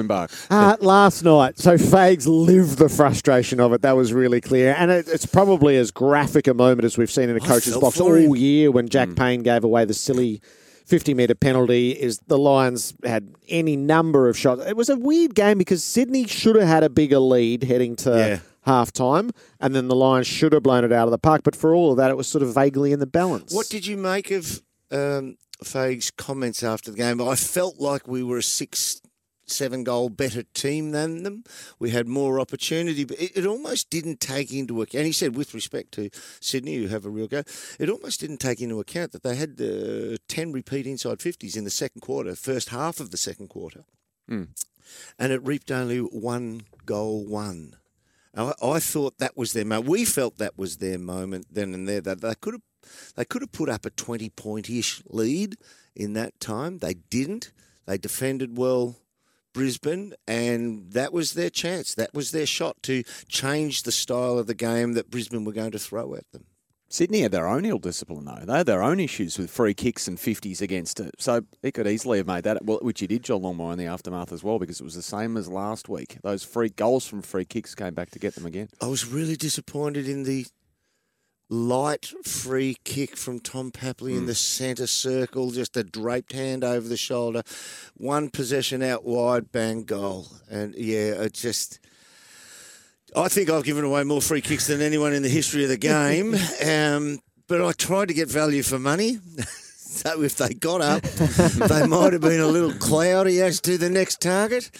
embark? Uh, last night, so Fags lived the frustration of it. That was really clear, and it, it's probably as graphic a moment as we've seen in a I coach's box all him. year when Jack Payne gave away the silly. 50 metre penalty is the Lions had any number of shots. It was a weird game because Sydney should have had a bigger lead heading to Yeah. half time, and then the Lions should have blown it out of the park. But for all of that, it was sort of vaguely in the balance. What did you make of um, Fage's comments after the game? I felt like we were a six, seven goal better team than them. We had more opportunity, but it, it almost didn't take into account. And he said, with respect to Sydney, who have a real go, it almost didn't take into account that they had uh, 10 repeat inside 50s in the second quarter, first half of the second quarter. And it reaped only one goal, one. I, I thought that was their moment. We felt that was their moment then and there. That they could have, they could have put up a twenty point ish lead in that time. They didn't. They defended well, Brisbane, and that was their chance. That was their shot to change the style of the game that Brisbane were going to throw at them. Sydney had their own ill discipline, though. They had their own issues with free kicks and 50s against it. So he could easily have made that, well, which he did, John Longmire, in the aftermath as well, because it was the same as last week. Those free goals from free kicks came back to get them again. I was really disappointed in the light free kick from Tom Papley in the centre circle, just a draped hand over the shoulder, one possession out wide, bang goal, and yeah, it just. I think I've given away more free kicks than anyone in the history of the game, um, but I tried to get value for money. So if they got up, they might have been a little cloudy as to the next target.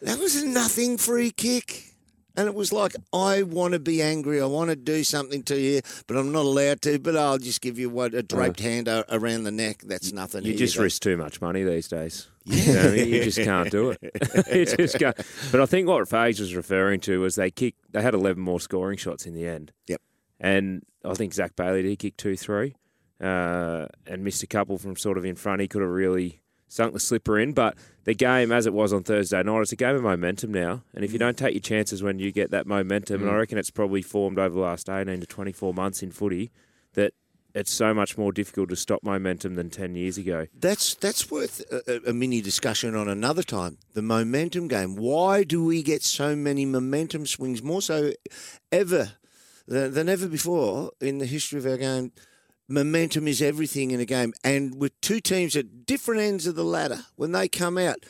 That was a nothing free kick. And it was like, I want to be angry. I want to do something to you, but I'm not allowed to. But I'll just give you what a draped hand a- around the neck. That's nothing. You just risk too much money these days. You, know what I mean? You just can't do it. just can't. But I think what Fages was referring to was they kicked. They had 11 more scoring shots in the end. Yep. And I think Zach Bailey did kick two, three, uh, and missed a couple from sort of in front. He could have really sunk the slipper in. But the game, as it was on Thursday night, it's a game of momentum now. And if you mm. don't take your chances when you get that momentum, and I mm. reckon it's probably formed over the last 18 to 24 months in footy, that it's so much more difficult to stop momentum than 10 years ago. That's that's worth a, a- a mini discussion on another time. The momentum game. Why do we get so many momentum swings more so ever than, than ever before in the history of our game? Momentum is everything in a game, and with two teams at different ends of the ladder, when they come out,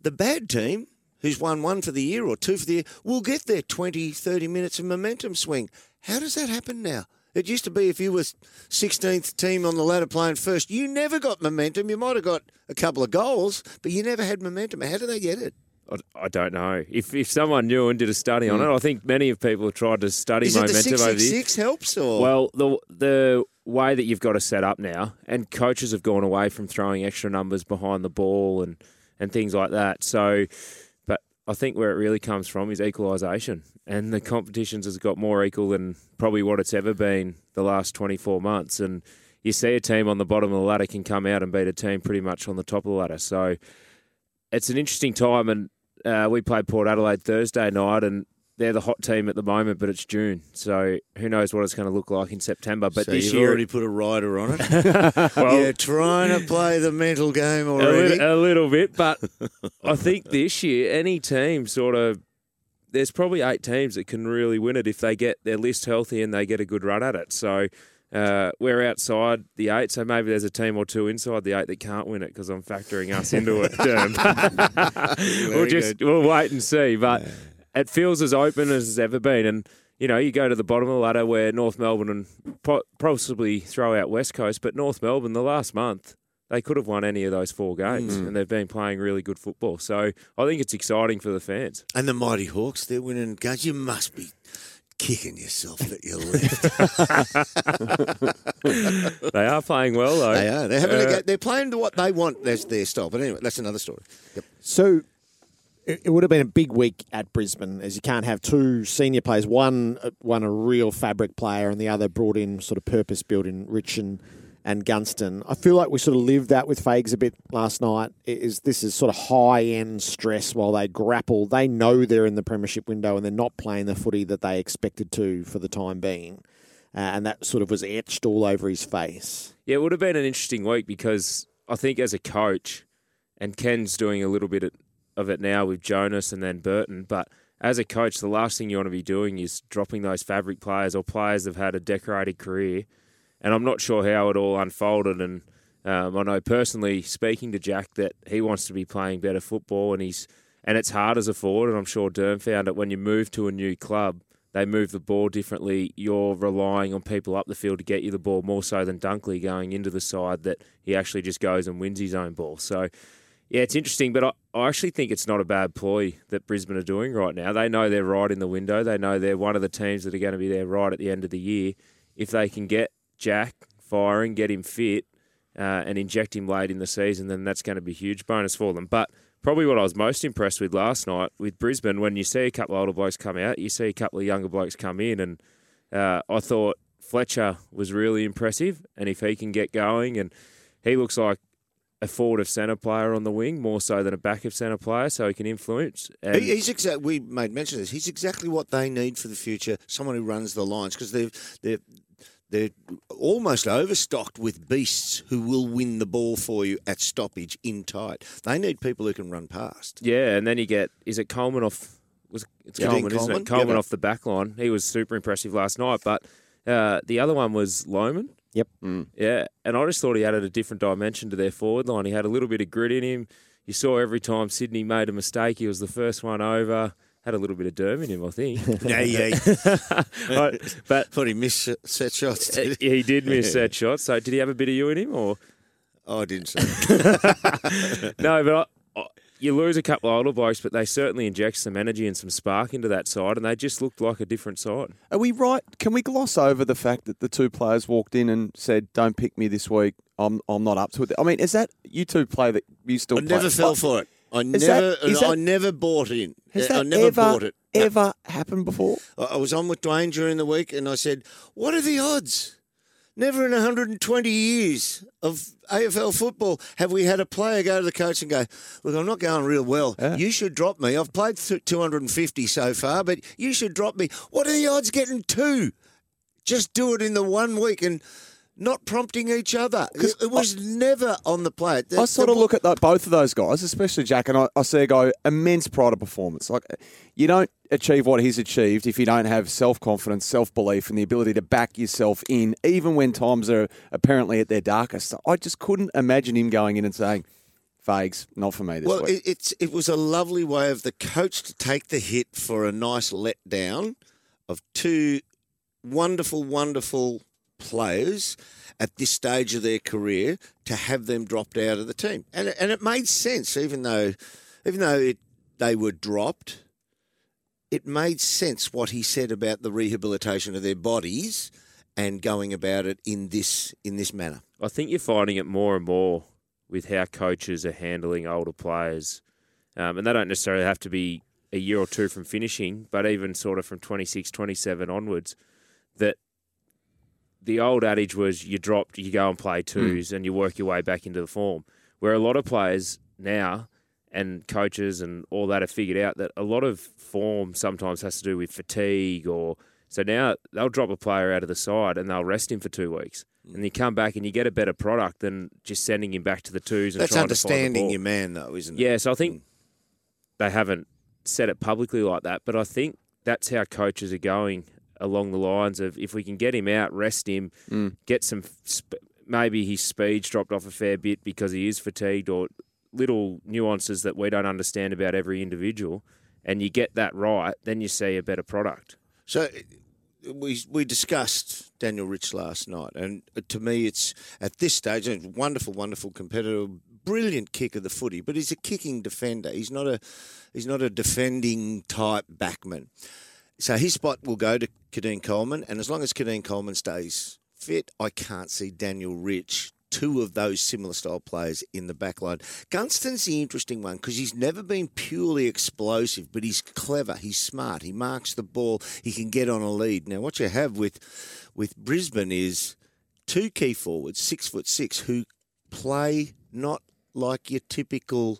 the bad team who's won one for the year or two for the year will get their 20, 30 minutes of momentum swing. How does that happen now? It used to be if you were 16th team on the ladder playing first, you never got momentum. You might have got a couple of goals, but you never had momentum. How do they get it? I, don't know. If if someone knew and did a study on hmm. it, I think many of people have tried to study Is it the momentum over the years. 666 helps or? Well, the the way that you've got to set up now, and coaches have gone away from throwing extra numbers behind the ball and and things like that. So, but I think where it really comes from is equalisation, and the competitions has got more equal than probably what it's ever been the last twenty four months, and. You see a team on the bottom of the ladder can come out and beat a team pretty much on the top of the ladder. So it's an interesting time, and uh, we played Port Adelaide Thursday night, and they're the hot team at the moment, but it's June, so who knows what it's going to look like in September. But so this year, already put a rider on it. well, You're trying to play the mental game a already. little, a little bit, but I think this year any team sort of there's probably eight teams that can really win it if they get their list healthy and they get a good run at it. So. Uh, we're outside the eight, so maybe there's a team or two inside the eight that can't win it because I'm factoring us into it. Um, we'll just good. we'll wait and see, but it feels as open as it's ever been. And you know, you go to the bottom of the ladder where North Melbourne and po- possibly throw out West Coast, but North Melbourne the last month they could have won any of those four games, Mm. and they've been playing really good football. So I think it's exciting for the fans. And the Mighty Hawks, they're winning games. You must be kicking yourself that you left. they are playing well though. they are. They're, having a Uh, go. they're playing to what they want. That's their style. But anyway, that's another story. Yep. So it, would have been a big week at Brisbane, as you can't have two senior players. One, uh, one a real fabric player, and the other brought in sort of purpose built in Rich and, and Gunston. I feel like we sort of lived that with Fags a bit last night. Is this is sort of high end stress while they grapple. They know they're in the premiership window and they're not playing the footy that they expected to for the time being. Uh, and that sort of was etched all over his face. Yeah, it would have been an interesting week because I think as a coach, and Ken's doing a little bit of it now with Jonas and then Burton. But as a coach, the last thing you want to be doing is dropping those fabric players or players that have had a decorated career. And I'm not sure how it all unfolded. And um, I know personally, speaking to Jack, that he wants to be playing better football, and he's and it's hard as a forward. And I'm sure Derm found it when you move to a new club they move the ball differently. You're relying on people up the field to get you the ball more so than Dunkley going into the side that he actually just goes and wins his own ball. So, yeah, it's interesting, but I, I actually think it's not a bad ploy that Brisbane are doing right now. They know they're right in the window. They know they're one of the teams that are going to be there right at the end of the year. If they can get Jack firing, get him fit, uh, and inject him late in the season, then that's going to be a huge bonus for them. But probably what I was most impressed with last night with Brisbane, when you see a couple of older blokes come out, you see a couple of younger blokes come in, and uh, I thought Fletcher was really impressive, and if he can get going, and he looks like a forward of centre player on the wing more so than a back of centre player, so he can influence. And he, he's exactly. We made mention of this. He's exactly what they need for the future. Someone who runs the lines because they've they're they're almost overstocked with beasts who will win the ball for you at stoppage in tight. They need people who can run past. Yeah, and then you get is it Coleman off? Was it's Yeah, Coleman, isn't Coleman. it? Coleman Yep. off the back line. He was super impressive last night, but uh, the other one was Lohmann. Yep. Mm. Yeah, and I just thought he added a different dimension to their forward line. He had a little bit of grit in him. You saw every time Sydney made a mistake, he was the first one over. Had a little bit of Derm in him, I think. Yeah, yeah. But Thought he missed set shots. Did he? he did miss set shots. So did he have a bit of you in him, or Oh, I didn't say. no? But I, I, you lose a couple of older blokes, but they certainly inject some energy and some spark into that side, and they just looked like a different side. Are we right? Can we gloss over the fact that the two players walked in and said, "Don't pick me this week. I'm I'm not up to it." I mean, is that you two play that you still? I play? never fell Like, for it. I Is never, that- is I that- never bought in. Has I that never ever bought it. No. ever happened before? I I was on with Dwayne during the week, and I said, "What are the odds? Never in 120 years of AFL football have we had a player go to the coach and go, "Look, I'm not going real well. Yeah. You should drop me. I've played 250 so far, but you should drop me. What are the odds getting two? Just do it in the one week and." Not prompting each other. It, it was never on the plate. I sort of look at tho- both of those guys, especially Jack, and I, I see a guy immense pride of performance. Like you don't achieve what he's achieved if you don't have self confidence, self belief, and the ability to back yourself in, even when times are apparently at their darkest. I just couldn't imagine him going in and saying, "Fags, not for me this Well, week." it, it's it was a lovely way of the coach to take the hit for a nice letdown of two wonderful, wonderful players at this stage of their career to have them dropped out of the team, and and it made sense, even though even though it, they were dropped. It made sense what he said about the rehabilitation of their bodies and going about it in this in this manner. I think you're finding it more and more with how coaches are handling older players. Um, and they don't necessarily have to be a year or two from finishing, but even sort of from 26, 27 onwards, that the old adage was you drop, you go and play hmm. twos and you work your way back into the form. Where a lot of players now and coaches and all that have figured out that a lot of form sometimes has to do with fatigue or so now they'll drop a player out of the side and they'll rest him for two weeks. Hmm. And you come back and you get a better product than just sending him back to the twos and That's trying to understanding ball. your man, though, isn't it? Yeah, so I think hmm. they haven't said it publicly like that, but I think that's how coaches are going along the lines of if we can get him out, rest him, mm. get some sp- maybe his speed's dropped off a fair bit because he is fatigued or little nuances that we don't understand about every individual, and you get that right, then you see a better product. So we we discussed Daniel Rich last night, and to me, it's at this stage a wonderful, wonderful competitor, brilliant kick of the footy. But he's a kicking defender. He's not a he's not a defending type backman. So his spot will go to Keidyn Coleman, and as long as Keidyn Coleman stays fit, I can't see Daniel Rich. Two of those similar style players in the back line. Gunston's the interesting one because he's never been purely explosive, but he's clever, he's smart, he marks the ball, he can get on a lead. Now, what you have with with Brisbane is two key forwards, six foot six, who play not like your typical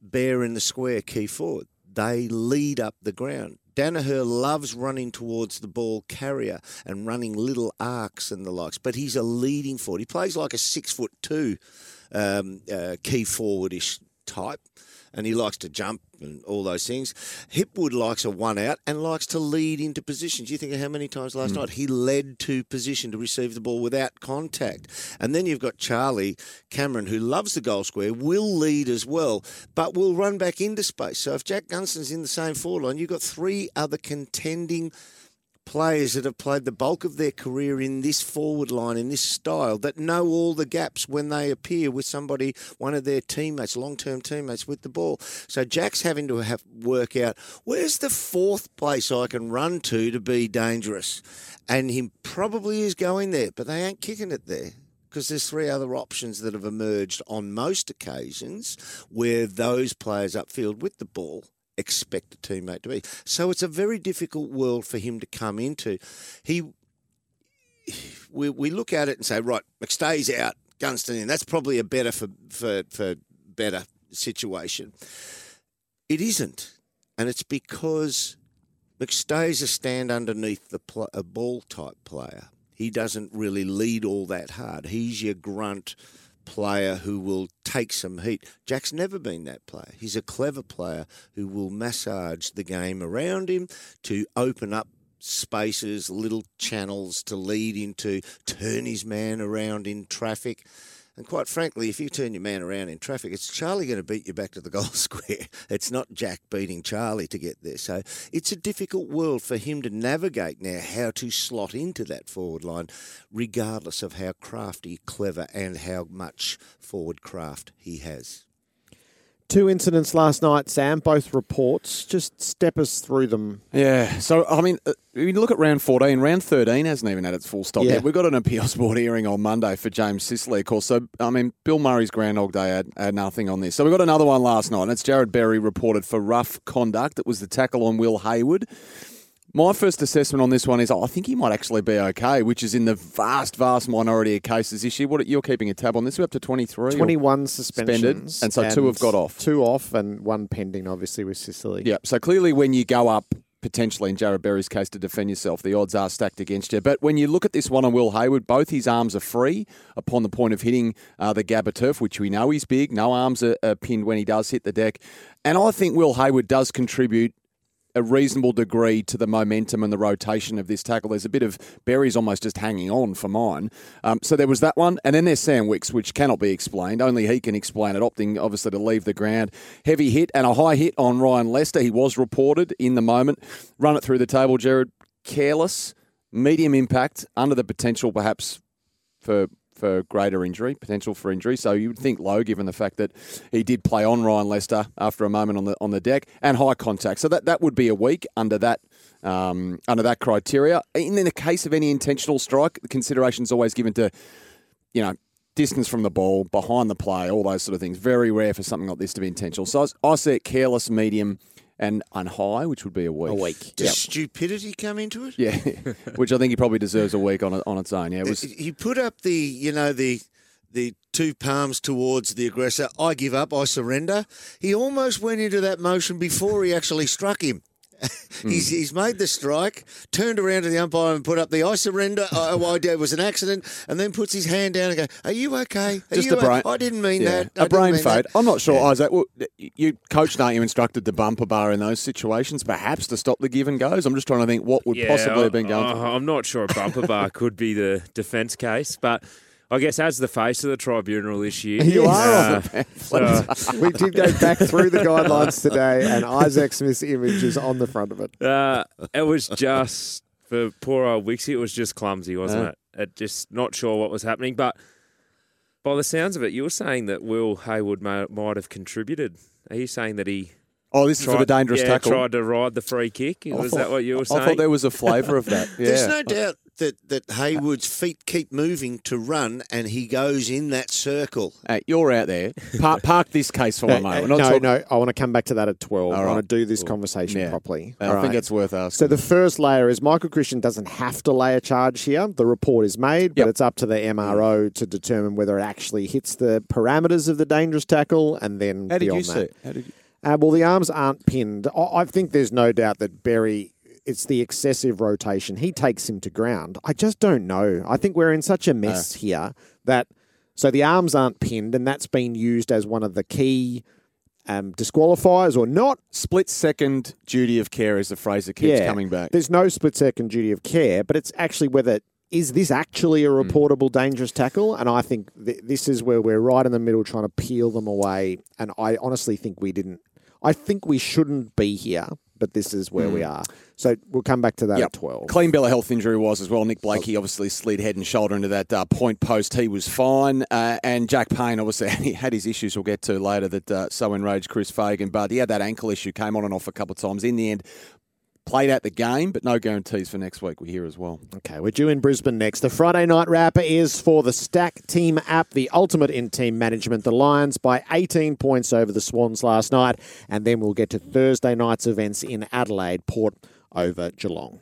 bear in the square key forward. They lead up the ground. Daniher loves running towards the ball carrier and running little arcs and the likes, but he's a leading forward. He plays like a six foot two um, uh, key forwardish type. And he likes to jump and all those things. Hipwood likes a one out and likes to lead into positions. Do you think of how many times last hmm. night he led to position to receive the ball without contact. And then you've got Charlie Cameron, who loves the goal square, will lead as well, but will run back into space. So if Jack Gunston's in the same forward line, you've got three other contending players that have played the bulk of their career in this forward line, in this style, that know all the gaps when they appear with somebody, one of their teammates, long term teammates with the ball. So Jack's having to have work out where's the fourth place I can run to to be dangerous. And he probably is going there, but they ain't kicking it there. Because there's three other options that have emerged on most occasions where those players upfield with the ball expect a teammate to be. So it's a very difficult world for him to come into. He, we, we look at it and say, right, McStay's out, Gunston in. That's probably a better for for for better situation. It isn't, and it's because McStay's a stand underneath the pl- a ball type player. He doesn't really lead all that hard. He's your grunt player who will take some heat. Jack's never been that player. He's a clever player who will massage the game around him to open up spaces, little channels to lead into, turn his man around in traffic. And quite frankly, if you turn your man around in traffic, it's Charlie going to beat you back to the goal square. It's not Jack beating Charlie to get there. So it's a difficult world for him to navigate now how to slot into that forward line, regardless of how crafty, clever, and how much forward craft he has. Two incidents last night, Sam, both reports. Just step us through them. Yeah. So, I mean, uh, you look at round 14, round 13 hasn't even had its full stop Yeah. yet. We've got an appeals board hearing on Monday for James Sicily, of course. So, I mean, Bill Murray's Groundhog Day had, had nothing on this. So, we've got another one last night, and it's Jarrod Berry reported for rough conduct. It was the tackle on Will Hayward. My first assessment on this one is I think he might actually be okay, which is in the vast, vast minority of cases this year. What you're keeping a tab on this? We're up to 23. or- 21 Suspended, suspensions. and so two have got off. Two off and one pending, obviously, with Sicily. Yeah. So clearly, when you go up, potentially in Jarrod Berry's case, to defend yourself, the odds are stacked against you. But when you look at this one on Will Hayward, both his arms are free upon the point of hitting uh, the Gabba turf, which we know he's big. No arms are, are pinned when he does hit the deck. And I think Will Hayward does contribute a reasonable degree to the momentum and the rotation of this tackle. There's a bit of Berry's almost just hanging on for mine. Um, so there was that one. And then there's Sam Wicks, which cannot be explained. Only he can explain it, opting obviously to leave the ground. Heavy hit and a high hit on Ryan Lester. He was reported in the moment. Run it through the table, Jared. Careless, medium impact, under the potential perhaps for for greater injury, potential for injury. So you would think low, given the fact that he did play on Ryan Lester after a moment on the on the deck and high contact. So that, that would be a week under that um, under that criteria. In the case of any intentional strike, the consideration is always given to you know distance from the ball, behind the play, all those sort of things. Very rare for something like this to be intentional. So I, I see it careless, medium, and on high, which would be a week. A week. Does stupidity come into it? Yeah, which I think he probably deserves a week on on its own. Yeah, it was. he put up the you know the the two palms towards the aggressor. I give up. I surrender. He almost went into that motion before he actually struck him. He's, he's made the strike, turned around to the umpire and put up the I surrender. I, I, it was an accident, and then puts his hand down and go, "Are you okay? Are Just you a brain. o- I didn't mean yeah, that. I a brain mean that." fade. I'm not sure, Yeah. Isaac. Well, you coached, aren't you? Instructed the bumper bar in those situations, perhaps to stop the give and goes. I'm just trying to think what would possibly have been going. uh, I'm not sure a bumper bar could be the defence case, but I guess as the face of the tribunal this year, You are on uh, the so, we did go back through the guidelines today, and Isaac Smith's image is on the front of it. uh, it was just for poor old Wixie. It was just clumsy, wasn't Uh. it? It just not sure what was happening, but by the sounds of it, you were saying that Will Hayward may, might have contributed. Are you saying that he Oh, this is for the dangerous yeah, tackle. tried to ride the free kick? I Was thought- that what you were saying? I thought there was a flavour of that. Yeah. There's no doubt that, that Hayward's feet keep moving to run, and he goes in that circle. Hey, you're out there. Park, park this case for one Uh, moment. We're no, not talking- no, I want to come back to that at 12. All I want to do this conversation Yeah. properly. I All think right. it's worth asking. So the first layer is Michael Christian doesn't have to lay a charge here. The report is made, but Yep. it's up to the MRO to determine whether it actually hits the parameters of the dangerous tackle, and then How did beyond you see that. it? How did you? Uh, well, the arms aren't pinned. I, I think there's no doubt that Berry. It's the excessive rotation. He takes him to ground. I just don't know. I think we're in such a mess here that so the arms aren't pinned, and that's been used as one of the key um, disqualifiers or not. Split second duty of care is the phrase that keeps coming back. There's no split second duty of care, but it's actually whether is this actually Hmm. a reportable dangerous tackle? And I think th- this is where we're right in the middle trying to peel them away. And I honestly think we didn't. I think we shouldn't be here, but this is where we are. So we'll come back to that. Yep. at 12. Clean bill of health injury was as well. Nick Blakey obviously slid head and shoulder into that uh, point post. He was fine. Uh, and Jack Payne obviously he had his issues we'll get to later that uh, so enraged Chris Fagan. But he had that ankle issue, came on and off a couple of times. In the end, played out the game, but no guarantees for next week. We hear as well. Okay, we're due in Brisbane next. The Friday night wrapper is for the Stack Team app, the ultimate in team management. The Lions by 18 points over the Swans last night. And then we'll get to Thursday night's events in Adelaide, Port over Geelong.